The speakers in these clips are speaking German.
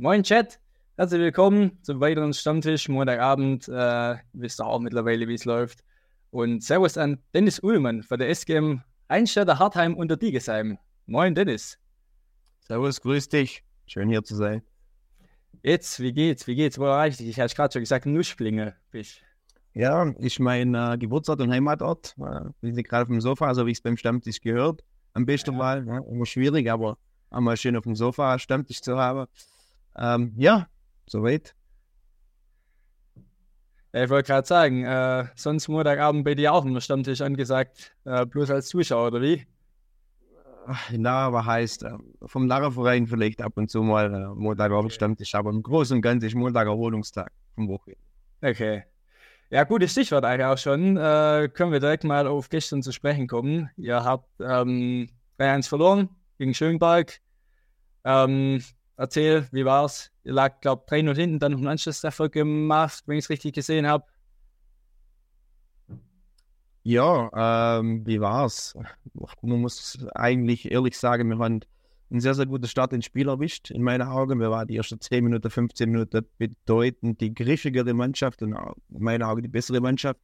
Moin Chat, herzlich willkommen zum weiteren Stammtisch Montagabend. Äh, wisst ihr auch mittlerweile, wie es läuft. Und Servus an Dennis Ullmann von der SGM Einstädter Hartheim unter Diegesheim. Moin Dennis. Servus, grüß dich. Schön hier zu sein. Jetzt, wie geht's? Wie geht's? Wo erreicht dich? Ich hatte gerade schon gesagt, Nuschblinge bist. Ja, ist mein äh, Geburtsort und Heimatort. Äh, bin gerade auf dem Sofa, so wie es beim Stammtisch gehört. Am besten ja. Mal. Ja, immer schwierig, aber einmal schön auf dem Sofa Stammtisch zu haben. Ähm, ja, soweit. Ja, ich wollte gerade sagen, äh, sonst Montagabend bei dir auch immer Stammtisch angesagt, äh, bloß als Zuschauer, oder wie? Na, was heißt, äh, vom Narrenverein vielleicht ab und zu mal äh, Montagabend Stammtisch, aber im Großen und Ganzen ist Montag Erholungstag vom Wochenende. Okay. Ja, gutes Stichwort eigentlich auch schon. Äh, können wir direkt mal auf gestern zu sprechen kommen. Ihr habt ähm, 3-1 verloren gegen Schönberg. Ähm, erzähl, wie war's? Ihr lag, glaube ich, 3-0 hinten, dann noch einen Anschlusstreffer gemacht, wenn ich es richtig gesehen habe. Ja, ähm, wie war's? Man muss eigentlich ehrlich sagen, wir haben einen sehr, sehr guten Start ins Spiel erwischt, in meinen Augen. Wir waren die ersten 10 Minuten, 15 Minuten bedeutend die griffigere Mannschaft und in meinen Augen die bessere Mannschaft.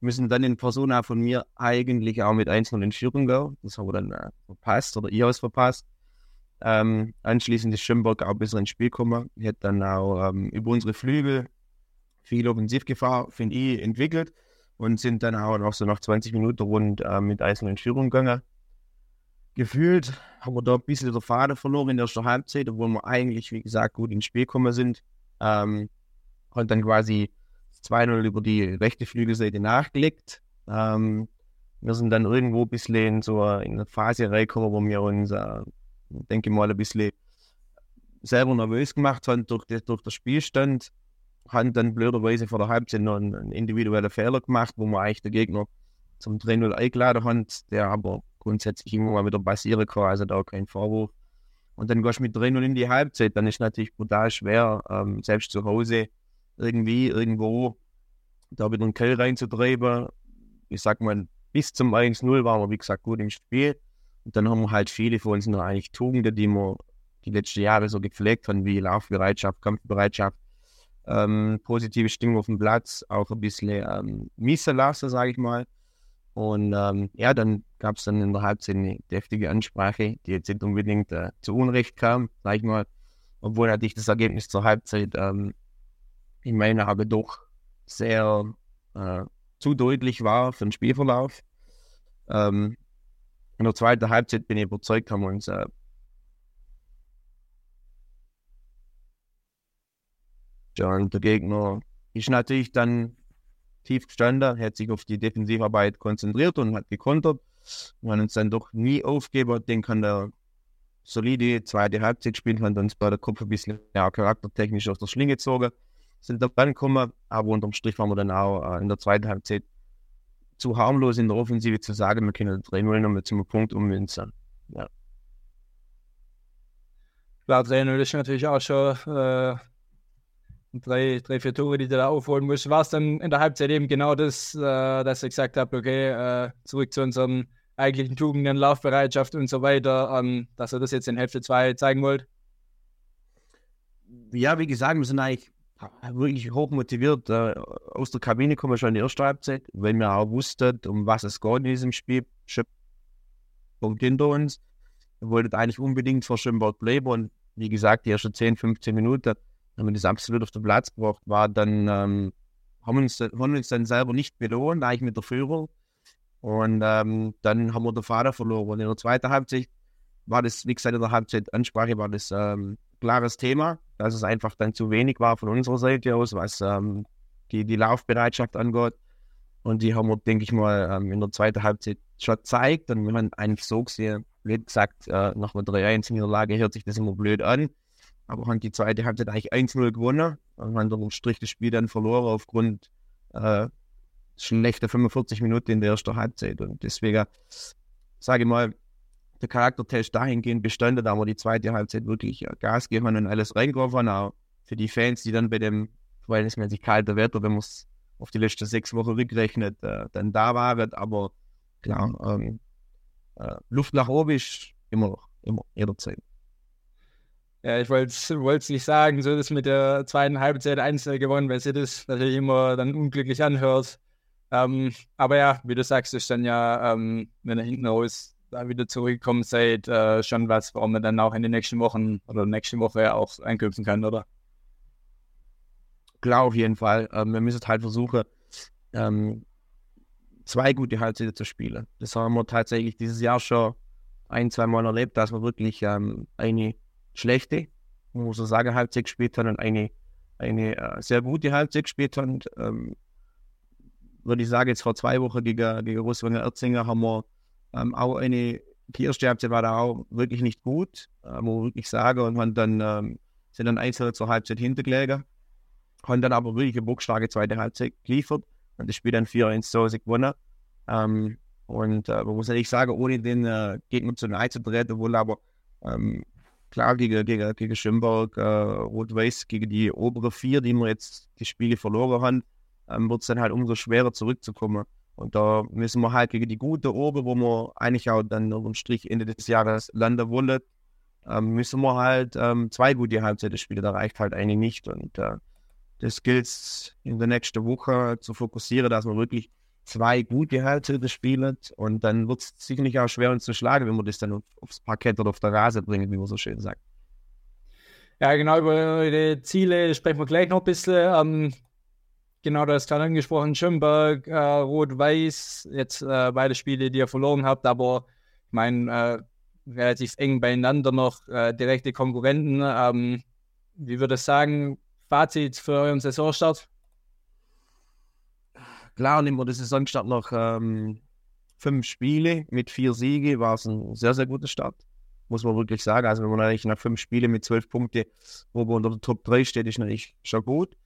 Wir müssen dann in Persona von mir eigentlich auch mit 1-0 in Führung gehen. Das haben wir dann äh, verpasst oder ich habe es verpasst. Ähm, anschließend ist Schönberg auch besser ins Spiel gekommen. Hat dann auch ähm, über unsere Flügel viel Offensivgefahr, finde ich, entwickelt und sind dann auch noch so nach 20 Minuten rund äh, mit Eisen in Führung gegangen gefühlt haben wir da ein bisschen der Faden verloren in der ersten Halbzeit, obwohl wir eigentlich, wie gesagt, gut ins Spiel gekommen sind. Ähm, hat dann quasi 2-0 über die rechte Flügelseite nachgelegt. Ähm, wir sind dann irgendwo ein bisschen in so in eine Phase reingekommen, wo wir uns, äh, denke mal, ein bisschen selber nervös gemacht haben durch, das, durch den Spielstand. Haben dann blöderweise vor der Halbzeit noch einen, einen individuellen Fehler gemacht, wo wir eigentlich den Gegner zum 3-0 eingeladen haben, der aber grundsätzlich immer mal wieder passieren kann, also da kein Vorwurf. Und dann gehst du mit 3-0 in die Halbzeit, dann ist natürlich brutal schwer, ähm, selbst zu Hause irgendwie, irgendwo da wieder einen Kell reinzutreiben. Ich sag mal, bis zum 1-0 waren wir, wie gesagt, gut im Spiel. Und dann haben wir halt viele von uns noch eigentlich Tugenden, die wir die letzten Jahre so gepflegt haben, wie Laufbereitschaft, Kampfbereitschaft, ähm, positive Stimmung auf dem Platz, auch ein bisschen ähm, missen lassen, sage ich mal. Und ähm, ja, dann gab es dann in der Halbzeit eine deftige Ansprache, die jetzt nicht unbedingt äh, zu Unrecht kam, sag ich mal, obwohl natürlich das Ergebnis zur Halbzeit ähm, in meiner Augen doch sehr äh, zu deutlich war für den Spielverlauf. Ähm, in der zweiten Halbzeit bin ich überzeugt, haben wir uns äh, ja, der Gegner ist natürlich dann tief gestanden, hat sich auf die Defensivarbeit konzentriert und hat gekontert. Wir haben uns dann doch nie aufgegeben. Den kann der solide zweite Halbzeit spielen, haben uns bei der Kopf ein bisschen ja, charaktertechnisch aus der Schlinge gezogen. Sind dann gekommen, aber unterm Strich waren wir dann auch äh, in der zweiten Halbzeit zu harmlos in der Offensive zu sagen, wir können 3-0 nochmal zum Punkt ummünzen. Ja. Klar, 3-0 ist natürlich auch schon äh, drei, drei, vier Tore, die du da aufholen musst. War es dann in der Halbzeit eben genau das, äh, dass ich gesagt habe, okay, äh, zurück zu unseren eigentlichen Tugenden, Laufbereitschaft und so weiter, ähm, dass er das jetzt in Hälfte 2 zeigen wollt? Ja, wie gesagt, wir sind eigentlich wirklich hoch motiviert. Äh, aus der Kabine kommen wir schon in die erste Halbzeit, weil wir auch wussten, um was es geht in diesem Spiel. Punkt hinter uns. Wir wollten eigentlich unbedingt vor Schönberg bleiben und wie gesagt, die ersten 10, 15 Minuten haben wir das absolut auf den Platz gebracht, war dann, ähm, haben, uns, haben uns dann selber nicht belohnt, eigentlich mit der Führung. Und ähm, dann haben wir den Vater verloren. Und in der zweiten Halbzeit war das, wie gesagt, in der Halbzeit Ansprache war das ähm, klares Thema, dass es einfach dann zu wenig war von unserer Seite aus, was ähm, die, die Laufbereitschaft angeht. Und die haben wir, denke ich mal, ähm, in der zweiten Halbzeit schon gezeigt. Und wir haben eigentlich so gesehen, wie gesagt, äh, nach einer 3-1-Niederlage hört sich das immer blöd an aber haben die zweite Halbzeit eigentlich 1-0 gewonnen und haben dann Strich das Spiel dann verloren aufgrund äh, schlechter 45 Minuten in der ersten Halbzeit. Und deswegen sage ich mal, der Charaktertest dahingehend bestanden, da wir die zweite Halbzeit wirklich äh, Gas geben und alles reingeworfen haben, für die Fans, die dann bei dem verhältnismäßig kalten Wetter, wenn man es auf die letzten sechs Wochen rückrechnet, äh, dann da waren. Aber klar, ähm, äh, Luft nach oben ist immer noch, immer, jederzeit. Ja, ich wollte es nicht sagen, so das mit der zweiten Halbzeit einzeln gewonnen, weil sie das natürlich immer dann unglücklich anhört. Ähm, aber ja, wie du sagst, ist dann ja, ähm, wenn er hinten raus da wieder zurückgekommen seid, äh, schon was, warum man dann auch in den nächsten Wochen oder nächste Woche auch einknüpfen kann, oder? Klar, auf jeden Fall. Ähm, wir müssen halt versuchen, ähm, zwei gute Halbzeiten zu spielen. Das haben wir tatsächlich dieses Jahr schon ein, zwei Mal erlebt, dass wir wirklich ähm, eine schlechte, muss man sagen, Halbzeit gespielt haben und eine, eine äh, sehr gute Halbzeit gespielt haben. Ähm, würde ich sagen, jetzt vor zwei Wochen gegen, gegen Russwanger Erzinger haben wir ähm, auch eine, Halbzeit war da auch wirklich nicht gut, äh, wirklich sagen, und haben dann, ähm, sind dann einzeln zur Halbzeit hintergelegen, haben dann aber wirklich eine bockstarke zweite Halbzeit geliefert und das Spiel dann 4-1 zu Hause gewonnen. Ähm, und äh, man muss ehrlich sagen, ohne den äh, Gegner zu nahe zu treten, wohl aber ähm, klar gegen, gegen, gegen Schönberg, äh, Rot-Weiß, gegen die obere vier, die wir jetzt die Spiele verloren haben, ähm, wird es dann halt umso schwerer zurückzukommen. Und da müssen wir halt gegen die gute oben, wo wir eigentlich auch dann unterm Strich Ende des Jahres landen wollen, ähm, müssen wir halt ähm, zwei gute Halbzeiten spielen. Da reicht halt eine nicht. Und äh, das gilt in der nächsten Woche zu fokussieren, dass wir wirklich zwei gute Halbzeiten spielen. Und dann wird es sicherlich auch schwer uns zu schlagen, wenn wir das dann auf, aufs Parkett oder auf der Rase bringen, wie man so schön sagt. Ja, genau, über die Ziele sprechen wir gleich noch ein bisschen. Ähm, genau, du hast gerade angesprochen, Schönberg, äh, Rot-Weiß, jetzt äh, beide Spiele, die ihr verloren habt, aber ich meine, äh, relativ eng beieinander noch, äh, direkte Konkurrenten. Ähm, wie würde ich sagen, Fazit für euren Saisonstart? Klar, nehmen wir den Saisonstart noch ähm, fünf Spiele mit vier Siege, war es ein sehr, sehr guter Start. Muss man wirklich sagen. Also, wenn man eigentlich nach fünf Spielen mit zwölf Punkten, wo man unter der Top 3 steht, ist natürlich schon gut.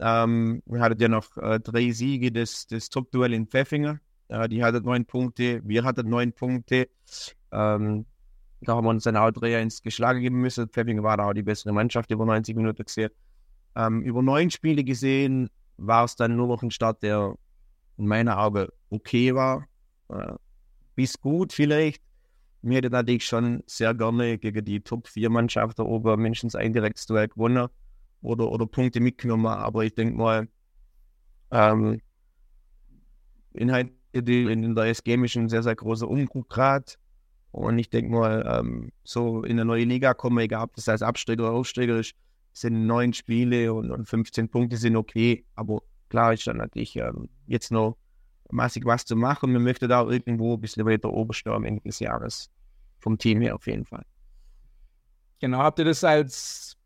Ähm, wir hatten ja noch äh, drei Siege des, des Top-Duell in Pfeffinger. Äh, die hatten neun Punkte, wir hatten neun Punkte. Ähm, da haben wir uns dann auch 3-1 geschlagen geben müssen. Pfeffinger war da auch die bessere Mannschaft über 90 Minuten gesehen. Ähm, über neun Spiele gesehen war es dann nur noch ein Start, der in meiner Augen okay war. Äh, bis gut vielleicht. Mir hätte natürlich schon sehr gerne gegen die Top 4 Mannschaft da oben mindestens ein direktes Duell gewonnen oder, oder Punkte mitgenommen. Aber ich denke mal, ähm, in, in der SG ist ein sehr, sehr großer Umbruch gerade. Und ich denke mal, ähm, so in eine neue Liga kommen, egal ob das als Absteiger oder Aufsteiger ist, sind neun Spiele und, und 15 Punkte sind okay. Aber klar ist dann natürlich ähm, jetzt noch massig was zu machen. Wir möchten da irgendwo ein bisschen weiter am Ende des Jahres. Vom Team her auf jeden Fall. Genau, habt ihr das als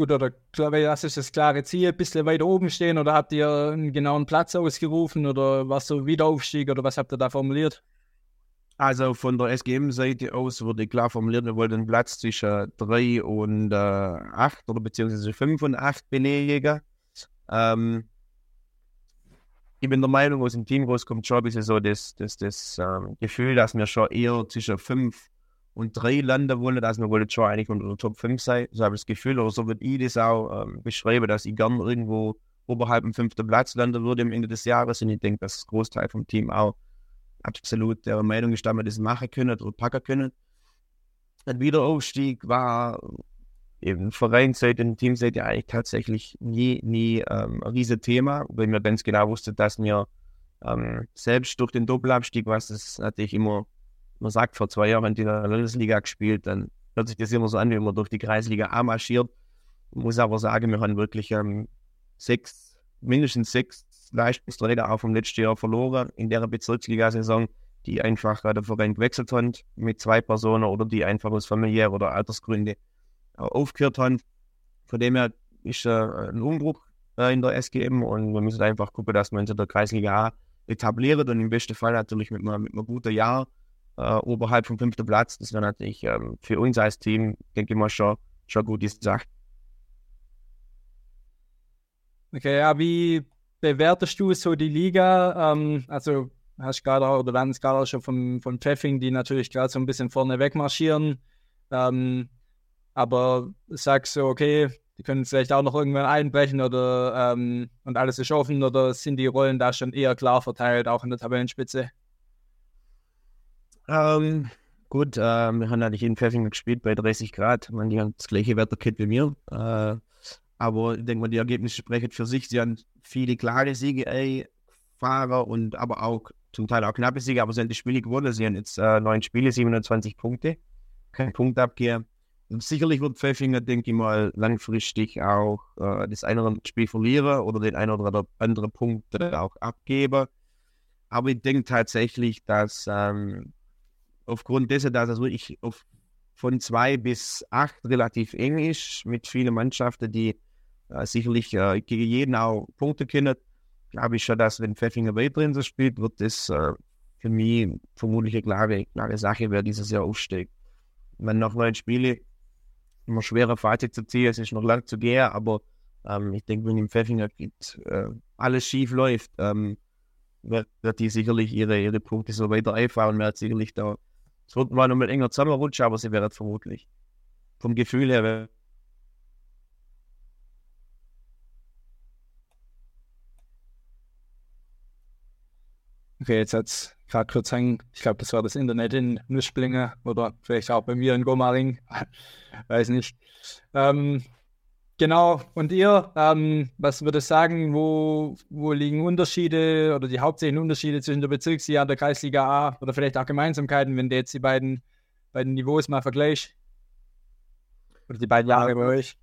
gut oder das ist das klare Ziel, ein bisschen weiter oben stehen oder habt ihr einen genauen Platz ausgerufen oder was so Wiederaufstieg oder was habt ihr da formuliert? Also von der SGM-Seite aus wurde klar formuliert, wir wollten einen Platz zwischen 3 und äh, 8 oder beziehungsweise 5 und 8 belegen. Ähm, ich bin der Meinung, aus dem Team rauskommt schon ein bisschen so das, das, das ähm, Gefühl, dass wir schon eher zwischen 5 und 3 landen wollen. Also wir wollen schon eigentlich unter der Top 5 sein. So habe ich das Gefühl, oder so würde ich das auch ähm, beschreiben, dass ich gerne irgendwo oberhalb dem fünften Platz landen würde am Ende des Jahres. Und ich denke, dass das Großteil vom Team auch absolut der Meinung ist, dass wir das machen können oder packen können. Ein Wiederaufstieg war eben Vereinsseite und Teamseite eigentlich tatsächlich nie, nie ähm, ein riesiges Thema, weil wir ganz genau wussten, dass wir ähm, selbst durch den Doppelabstieg, was es natürlich immer, man sagt, vor zwei Jahren in der Landesliga gespielt, dann hört sich das immer so an, wie man durch die Kreisliga A marschiert. Ich muss aber sagen, wir haben wirklich ähm, sechs, mindestens sechs Leistungsträger auch vom letzten Jahr verloren in der Bezirksliga-Saison, die einfach äh, den Verein gewechselt haben mit zwei Personen oder die einfach aus familiären oder Altersgründen äh, aufgehört haben. Von dem her ist äh, ein Umbruch äh, in der SGM und wir müssen einfach gucken, dass wir uns in der Kreisliga A etablieren und im besten Fall natürlich mit, einem, mit einem guten Jahr äh, oberhalb vom fünften Platz. Das wäre natürlich ähm, für uns als Team, denke ich mal, schon, schon gut ist Sache. Okay, ja, wie bewertest du so die Liga? Ähm, also hast gerade oder werden es gerade schon von, von Pfeffing, die natürlich gerade so ein bisschen vorne wegmarschieren. Ähm, aber sagst du, okay, die können vielleicht auch noch irgendwann einbrechen oder ähm, und alles ist offen oder sind die Rollen da schon eher klar verteilt, auch in der Tabellenspitze? Ähm, Gut, äh, wir haben natürlich in Pfeffingen gespielt bei 30 Grad. Man, die haben das gleiche Wetterkit wie mir. Äh, aber ich denke mal, die Ergebnisse sprechen für sich. Sie haben viele klare Siege, ey, Fahrer und aber auch zum Teil auch knappe Siege, aber sie haben die Spiele gewonnen. Sie haben jetzt äh, neun Spiele, 27 Punkte. Kein Punkt abgehen. Und sicherlich wird Pfeffinger, denke ich mal, langfristig auch äh, das eine oder andere Spiel verlieren oder den einen oder anderen Punkt auch abgeben. Aber ich denke tatsächlich, dass ähm, aufgrund dessen, dass es wirklich auf, von zwei bis acht relativ eng ist, mit vielen Mannschaften, die äh, sicherlich äh, gegen jeden auch Punkte kennen, glaube ich schon, dass wenn Pfeffinger weiterhin so spielt, wird das äh, für mich vermutlich eine klare, klare Sache, wer dieses Jahr aufsteigt. Wenn noch neun Spiele, immer schwerer Fazit zu ziehen, es ist noch lang zu gehen, aber ähm, ich denke, wenn im Pfeffinger geht, äh, alles schief läuft, ähm, wird, wird die sicherlich ihre, ihre Punkte so weiter einfahren, wird sicherlich da es wird mal noch mit enger zusammenrutschen, aber sie werden vermutlich vom Gefühl her. Okay, jetzt hat es gerade kurz hängen. Ich glaube, das war das Internet in Nussblinge oder vielleicht auch bei mir in Gomaring. Weiß nicht. Ähm, Genau, und ihr, ähm, was würdest du sagen, wo, wo liegen Unterschiede oder die hauptsächlichen Unterschiede zwischen der Bezirksliga und der Kreisliga A oder vielleicht auch Gemeinsamkeiten, wenn du jetzt die beiden, beiden Niveaus mal vergleichst? Oder die beiden Jahre bei euch?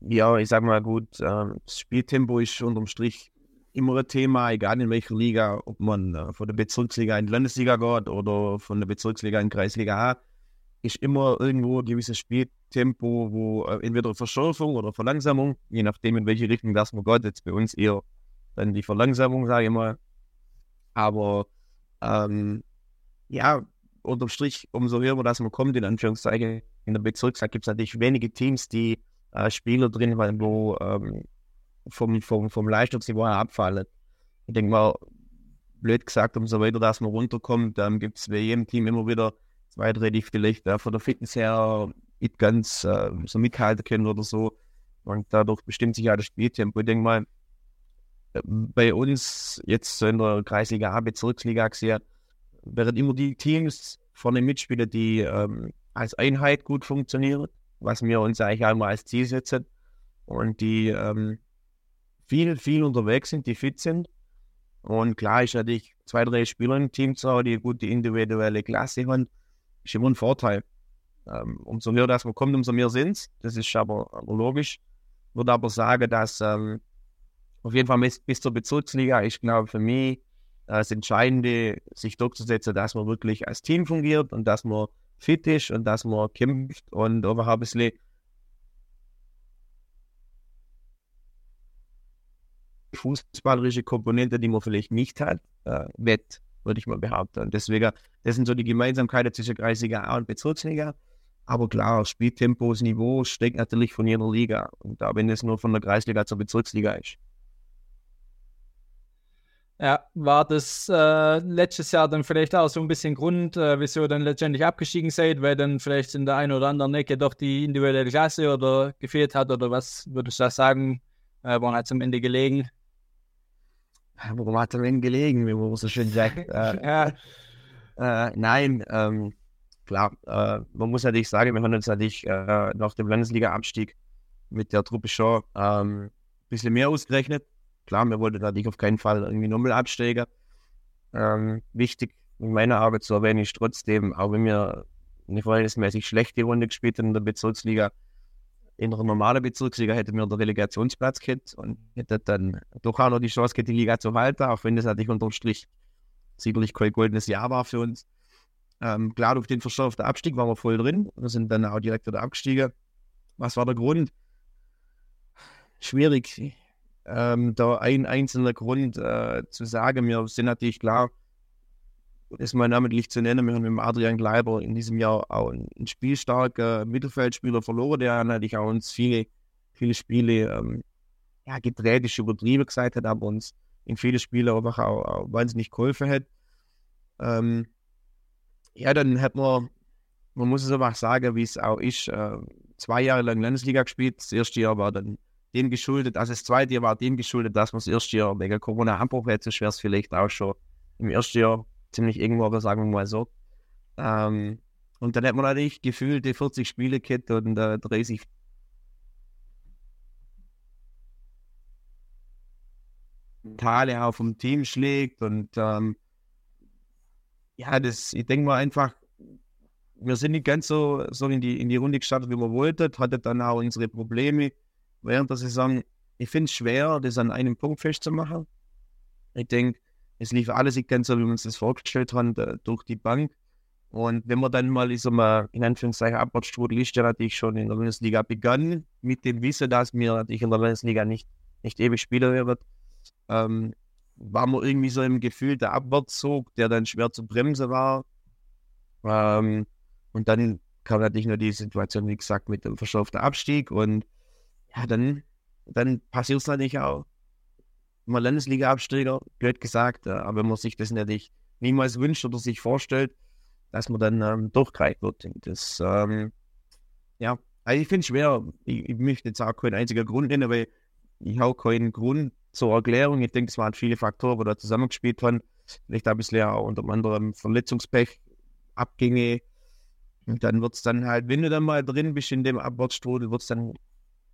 Ja, ich sag mal gut, ähm, das Spieltempo ist unterm Strich immer ein Thema, egal in welcher Liga, ob man äh, von der Bezirksliga in die Landesliga geht oder von der Bezirksliga in die Kreisliga A ist immer irgendwo ein gewisses Spieltempo, wo äh, entweder Verschärfung oder Verlangsamung, je nachdem in welche Richtung das man geht, jetzt bei uns eher dann die Verlangsamung, sage ich mal. Aber ähm, ja, unterm Strich, umso höher dass man kommt, in Anführungszeichen, in der Bezirksliga gibt es natürlich wenige Teams, die äh, Spieler drin waren, wo ähm, vom, vom, vom Leistungsniveau her abfallen. Ich denke mal, blöd gesagt, umso weiter dass man runterkommt, dann gibt es bei jedem Team immer wieder zwei, drei, die vielleicht äh, von der Fitness her nicht ganz äh, so mithalten können oder so. Und dadurch bestimmt sich ja das Spieltempo. Ich denke mal, bei uns jetzt so in der Kreisliga A, Bezirksliga gesehen, werden immer die Teams vorne mitspielen, die ähm, als Einheit gut funktionieren, was wir uns eigentlich einmal als Ziel setzen und die ähm, viel, viel unterwegs sind, die fit sind. Und klar ist natürlich zwei, drei Spieler im Team zu haben, die eine gute individuelle Klasse haben ist immer ein Vorteil. Ähm, umso mehr das man kommt, umso mehr sind es. Das ist aber, aber logisch. Ich würde aber sagen, dass ähm, auf jeden Fall bis, bis zur Bezirksliga ist, glaube für mich das Entscheidende, sich durchzusetzen, dass man wirklich als Team fungiert und dass man fit ist und dass man kämpft und einfach ein bisschen fußballerische Komponente, die man vielleicht nicht hat, äh, wett würde ich mal behaupten. Deswegen, das sind so die Gemeinsamkeiten zwischen Kreisliga A und Bezirksliga. Aber klar, Spieltempo, das Niveau steckt natürlich von jeder Liga. Und da, wenn es nur von der Kreisliga zur Bezirksliga ist. Ja, war das äh, letztes Jahr dann vielleicht auch so ein bisschen Grund, äh, wieso ihr dann letztendlich abgestiegen seid, weil dann vielleicht in der einen oder anderen Ecke doch die individuelle Klasse oder gefehlt hat oder was würdest du da sagen, äh, woran hat es am Ende gelegen? Warum hat er denn gelegen, wie man so schön sagt? äh, äh, nein, ähm, klar, äh, man muss natürlich sagen, wir haben uns natürlich äh, nach dem Landesliga-Abstieg mit der Truppe schon ähm, ein bisschen mehr ausgerechnet. Klar, wir wollten natürlich auf keinen Fall irgendwie nochmal absteigen. Ähm, wichtig in meiner Arbeit zu erwähnen ist trotzdem, auch wenn wir eine verhältnismäßig schlechte Runde gespielt haben in der Bezirksliga, in einer normalen Bezirksliga hätten wir den Relegationsplatz gehabt und hätten dann doch auch noch die Chance gehabt, die Liga zu halten, auch wenn das natürlich unterm Strich sicherlich kein goldenes Jahr war für uns. Ähm, klar, durch den verschärften Abstieg waren wir voll drin. Wir sind dann auch direkt wieder abgestiegen. Was war der Grund? Schwierig, ähm, da ein einzelner Grund äh, zu sagen. Wir sind natürlich klar, ist mal namentlich zu nennen, wir haben mit Adrian Gleiber in diesem Jahr auch einen spielstarken Mittelfeldspieler verloren, der natürlich auch uns viele, viele Spiele ähm, ja, gedreht ist, übertrieben gesagt hat, aber uns in viele Spiele einfach auch, auch wahnsinnig geholfen hat. Ähm, ja, dann hat man, man muss es einfach sagen, wie es auch ist, äh, zwei Jahre lang Landesliga gespielt. Das erste Jahr war dann dem geschuldet, also das zweite Jahr war dem geschuldet, dass man das erste Jahr wegen Corona Abbruch hätte, so wäre es vielleicht auch schon im ersten Jahr ziemlich irgendwo, aber sagen wir mal so. Ähm, Und dann hat man natürlich gefühlte 40 Spiele gehabt und äh, 30 Tale auch vom Team schlägt und ähm, ja, das, ich denke mal einfach, wir sind nicht ganz so, so in, die, in die Runde gestartet, wie wir wollten, hatte dann auch unsere Probleme während der Saison. Ich finde es schwer, das an einem Punkt festzumachen. Ich denke, es lief alles nicht ganz so, wie wir uns das vorgestellt haben, durch die Bank. Und wenn man dann mal, ich sag mal, in Anführungszeichen Abwärtsstrudel ist, ja natürlich schon in der Bundesliga begann, mit dem Wissen, dass mir natürlich in der Bundesliga nicht, nicht ewig Spieler wird, ähm, war man irgendwie so im Gefühl der Abwärtszug, der dann schwer zu bremsen war. Ähm, und dann kam natürlich nur die Situation, wie gesagt, mit dem verschärften Abstieg. Und ja, dann, dann passiert es natürlich auch. Mal Landesliga-Absteiger, blöd gesagt, äh, aber wenn man sich das natürlich niemals wünscht oder sich vorstellt, dass man dann ähm, durchgreift wird. Das, ähm, ja, also ich finde es schwer. Ich, ich, möchte jetzt auch keinen einzigen Grund nennen, weil ich habe keinen Grund zur Erklärung. Ich denke, es waren viele Faktoren, die da zusammengespielt haben. Vielleicht ein bisschen auch unter anderem Verletzungspech, Abgänge. Und dann wird es dann halt, wenn du dann mal drin bist in dem Abwärtsstrudel, wird es dann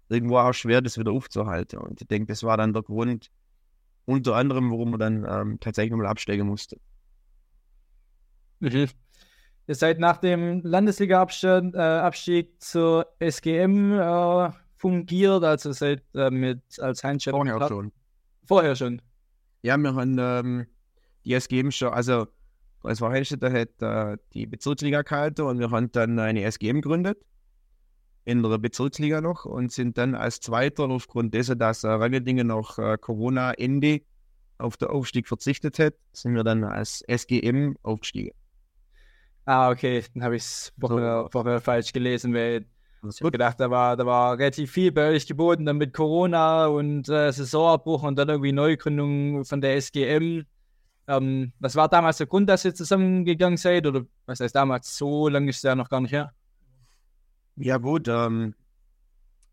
irgendwo auch schwer, das wieder aufzuhalten. Und ich denke, das war dann der Grund, unter anderem, warum man dann ähm, tatsächlich nochmal absteigen musste. Mhm. Ihr seid nach dem Landesliga-Abstieg äh, zur SGM äh, fungiert, also seid äh, mit als Heinz Vorher schon. Vorher schon. Ja, wir haben ähm, die SGM schon, also als Heinstetter hat äh, die Bezirksliga gehalten und wir haben dann eine SGM gegründet in der Bezirksliga noch und sind dann als Zweiter aufgrund dessen, dass äh, Rangendingen noch äh, Corona-Ende auf den Aufstieg verzichtet hat, sind wir dann als SGM aufgestiegen. Ah, okay, dann habe ich es vorher, vorher, falsch gelesen, weil ich habe gedacht, da war, da war relativ viel bei euch geboten, dann mit Corona und äh, Saisonabbruch und dann irgendwie Neugründung von der SGM. Ähm, was war damals der Grund, dass ihr zusammengegangen seid? Oder was heißt damals? So lange ist es ja noch gar nicht her. Ja, gut, ähm,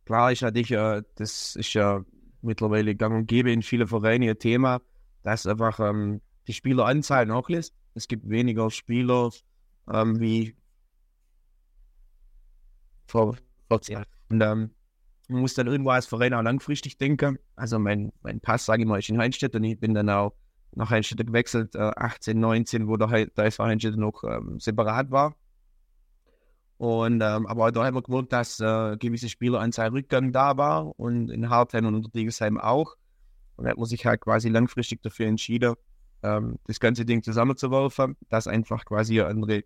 klar ist natürlich, äh, das ist ja mittlerweile gang und gäbe in vielen Vereinen ein Thema, dass einfach ähm, die Spieleranzahl nachlässt. Es gibt weniger Spieler, ähm, wie vor 40 Jahren. Und ähm, man muss dann irgendwo als Verein auch langfristig denken. Also mein, mein Pass, sage ich mal, ist in Heinstedt und ich bin dann auch nach Heinstedt gewechselt, äh, 18, 19, wo der, der SV Heinstedt noch ähm, separat war. Und, ähm, aber da haben wir gemerkt, dass äh, gewisse Spieleranzahl Rückgang da war und in Hartheim und unter Digesheim auch. Und da hat man sich halt quasi langfristig dafür entschieden, ähm, das ganze Ding zusammenzuwerfen, dass einfach quasi eine andere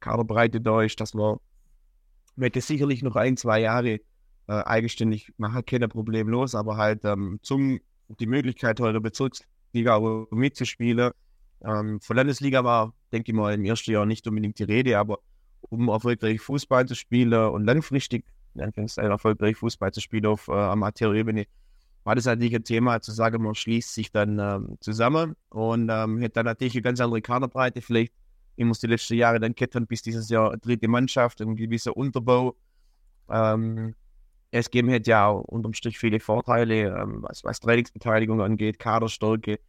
Kaderbreite da ist, dass man wird es sicherlich noch ein, zwei Jahre äh, eigenständig machen können, problemlos, aber halt ähm, zum die Möglichkeit heute Bezirksliga mitzuspielen. Ähm, von Landesliga war, denke ich mal, im ersten Jahr nicht unbedingt die Rede, aber um erfolgreich Fußball zu spielen und langfristig erfolgreich Fußball zu spielen auf äh, Amateurebene, war das natürlich ein Thema, zu sagen, man schließt sich dann ähm, zusammen und ähm, hat dann natürlich eine ganz andere Kaderbreite, vielleicht wir es die letzten Jahre dann ketten, bis dieses Jahr dritte Mannschaft, ein gewisser Unterbau. Ähm, es geben hat ja auch unterm Strich viele Vorteile, ähm, was, was Trainingsbeteiligung angeht, Kaderstärke.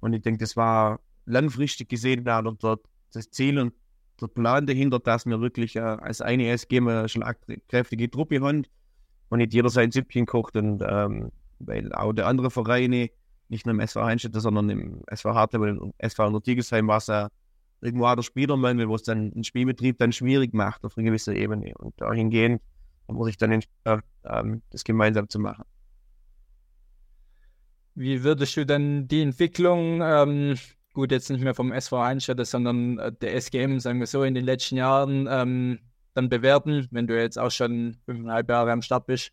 Und ich denke, das war langfristig gesehen da dort das Ziel und der Plan dahinter, dass wir wirklich äh, als eine SG schon kräftige Truppe haben und nicht jeder sein Süppchen kocht und ähm, weil auch die anderen Vereine, nicht nur im SV Heinstetter, sondern im SV Hartleib und SV Untertigesheim war es ja irgendwo auch der Spielermangel, wo es dann einen Spielbetrieb dann schwierig macht auf einer gewissen Ebene. Und dahingehend muss ich dann entscheiden, ähm, das gemeinsam zu machen. Wie würdest du dann die Entwicklung, ähm, gut, jetzt nicht mehr vom SV Einstädter, sondern äh, der SGM, sagen wir so, in den letzten Jahren ähm, dann bewerten, wenn du jetzt auch schon fünfeinhalb Jahre am Start bist?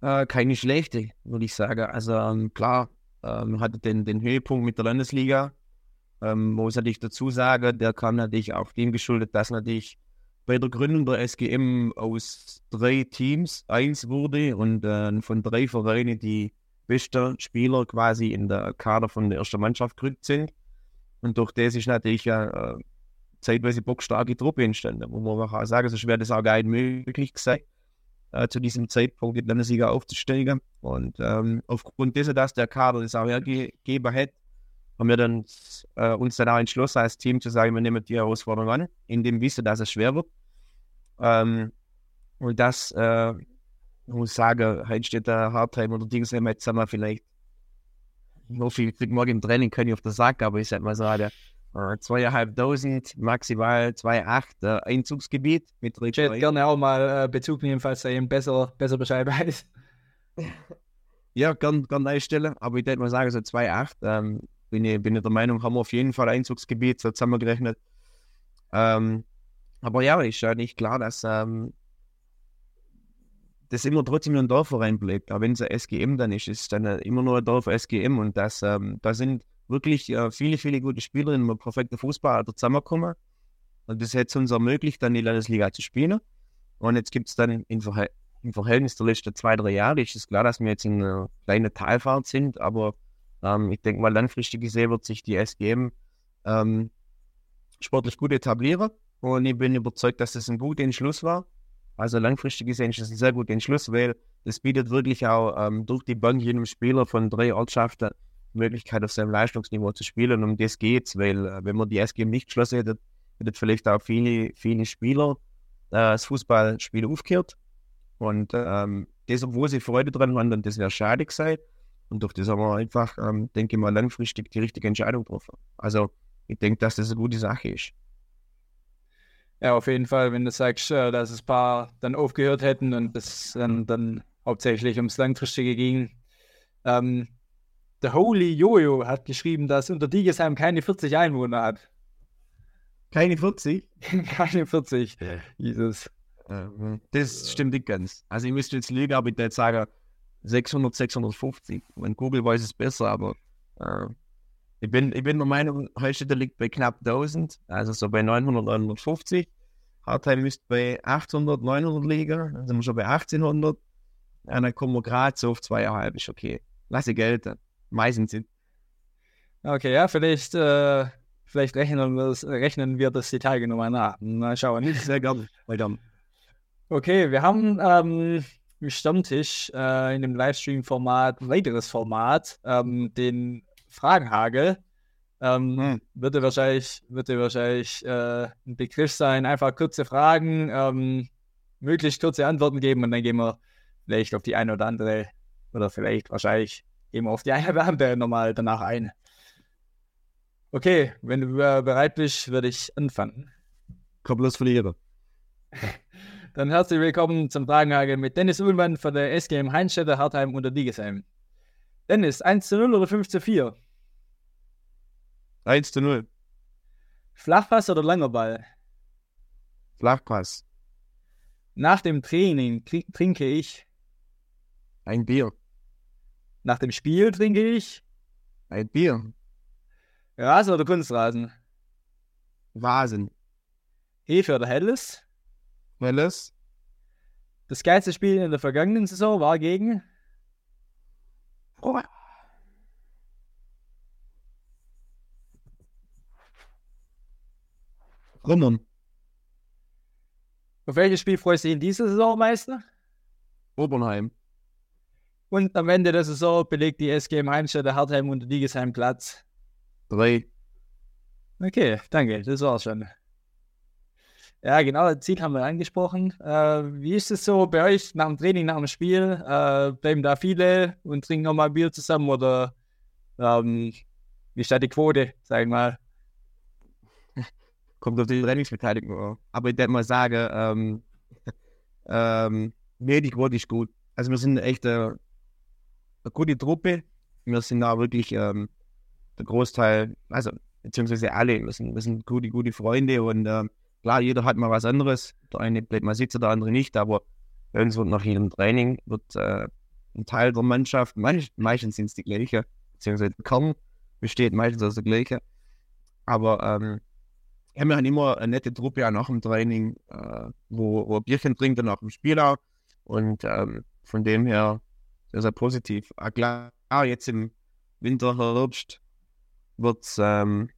Äh, keine schlechte, würde ich sagen. Also ähm, klar, ähm, hatte den, den Höhepunkt mit der Landesliga. Ähm, muss natürlich dazu sagen, der kam natürlich auch dem geschuldet, dass natürlich bei der Gründung der SGM aus drei Teams eins wurde und äh, von drei Vereinen die besten Spieler quasi in der Kader von der ersten Mannschaft gerückt sind. Und durch das ist natürlich ja äh, zeitweise bockstarke Truppe entstanden. Wo man auch sagen, sonst wäre das auch gar nicht möglich gewesen, äh, zu diesem Zeitpunkt in der Sieger aufzusteigen. Und ähm, aufgrund dessen, dass der Kader das auch hergegeben hat, haben wir dann äh, uns dann auch entschlossen, als Team zu sagen, wir nehmen die Herausforderung an, in dem Wissen, dass es schwer wird. Ähm, und das, äh, ich muss sagen, heute steht der Hardtime oder Dingsheim, jetzt haben wir vielleicht so viel kriegt morgen im Training, kann ich auf der Sack, aber ich sag mal so, der äh, zweieinhalbtausend, maximal 2,8 äh, Einzugsgebiet mit Ich hätte gerne auch mal äh, Bezug nehmen, falls er eben besser, besser Bescheid weiß. Ja, gern, gern einstellen, aber ich würde mal sagen, so 2,8 ähm, bin, ich, bin ich der Meinung, haben wir auf jeden Fall Einzugsgebiet, so zusammengerechnet. Ähm, aber ja, ist ja nicht klar, dass ähm, das immer trotzdem nur ein Dorfverein bleibt. Aber wenn es ein SGM dann ist, ist es dann immer nur ein Dorf SGM und das, ähm, da sind wirklich äh, viele, viele gute Spielerinnen mit perfekten Fußball zusammengekommen. Und das hat es uns ermöglicht, dann die Landesliga zu spielen. Und jetzt gibt es dann im, Verhält im Verhältnis der letzten zwei, drei Jahre, ist es klar, dass wir jetzt in einer kleinen Talfahrt sind, aber ähm, ich denke mal, langfristig gesehen wird sich die SGM ähm, sportlich gut etablieren. Und ich bin überzeugt, dass das ein guter Entschluss war. Also langfristig gesehen ist das ein sehr guter Entschluss, weil das bietet wirklich auch ähm, durch die Bank jedem Spieler von drei Ortschaften die Möglichkeit, auf seinem Leistungsniveau zu spielen. Um das geht's, weil äh, wenn man die SGM nicht geschlossen hätte, hätten vielleicht auch viele, viele Spieler äh, das Fußballspiel aufgehört. Und ähm, das, obwohl sie Freude dran haben, und das wäre schade gewesen. Und durch das haben wir einfach, ähm, denke ich mal, langfristig die richtige Entscheidung getroffen. Also ich denke, dass das eine gute Sache ist. Ja, auf jeden Fall, wenn du sagst, äh, dass es ein paar dann aufgehört hätten und es dann, dann hauptsächlich ums Langfristige ging. Ähm, der Holy Jojo hat geschrieben, dass unter Digesheim keine 40 Einwohner hat. Keine 40? keine 40. Jesus. Das stimmt nicht ganz. Also ich müsste jetzt lügen, aber ich würde jetzt sagen 600, 650. Wenn Google weiß es besser, aber äh, ich bin, ich bin der Meinung, Holstetter liegt bei knapp 1000, also so bei 900, 950. Hartheim müsste bei 800, 900 liegen, dann sind wir schon bei 1800. Und dann kommen wir gerade so auf 2,5, ist okay. Lasse gelten. Meistens sind. Okay, ja, vielleicht, äh, vielleicht rechnen, wir das, rechnen wir das die Tage nochmal nach. Mal schauen. Sehr gerne. Weiter. Okay, wir haben ähm, im Stammtisch äh, in dem Livestream-Format ein weiteres Format, ähm, den Fragenhagel. Ähm, hm. Wird dir wahrscheinlich, wird dir wahrscheinlich äh, ein Begriff sein. Einfach kurze Fragen, ähm, möglichst kurze Antworten geben und dann gehen wir vielleicht auf die eine oder andere oder vielleicht wahrscheinlich gehen wir auf die eine oder andere nochmal danach ein. Okay, wenn du bereit bist, würde ich anfangen. Komm los, verliere. Dann herzlich willkommen zum Fragenhagel mit Dennis Ullmann von der SGM Heinstädter, Hartheim und der Digesheim. Dennis, 1 zu 0 oder 5 zu 4? 1 zu 0. Flachpass oder langer Ball? Flachpass. Nach dem Training trinke ich ein Bier. Nach dem Spiel trinke ich ein Bier. Rasen oder Kunstrasen? Vasen. Hefe oder Helles? Helles. Das geilste Spiel in der vergangenen Saison war gegen Oh. Rummern. Auf welches Spiel freust du dich in dieser Saison am meisten? Obernheim. Und am Ende der Saison belegt die SGM Heimstätte Hartheim und Digesheim Platz. Drei. Okay, danke, das war's schon. Ja, genau, das Ziel haben wir angesprochen. Äh, wie ist es so bei euch nach dem Training, nach dem Spiel? Äh, bleiben da viele und trinken nochmal Bier zusammen oder ähm, wie ist da die Quote, sag ich mal? Kommt auf die Trainingsbeteiligung Aber ich denke mal sagen, ähm, ähm, nee, die Quote ist gut. Also wir sind echt eine, eine gute Truppe. Wir sind da wirklich ähm, der Großteil, also beziehungsweise alle, wir sind, wir sind gute, gute Freunde und ähm, Klar, jeder hat mal was anderes. Der eine bleibt mal sitzen, der andere nicht. Aber bei uns wird nach jedem Training wird, äh, ein Teil der Mannschaft, meistens sind es die gleiche, beziehungsweise der Kern besteht meistens aus der gleiche. Aber ähm, ja, wir haben immer eine nette Truppe auch nach dem Training, äh, wo, wo Bierchen trinkt und nach dem Spiel auch. Und ähm, von dem her sehr, sehr positiv. Ah, klar, jetzt im Winter, Herbst wird es ähm,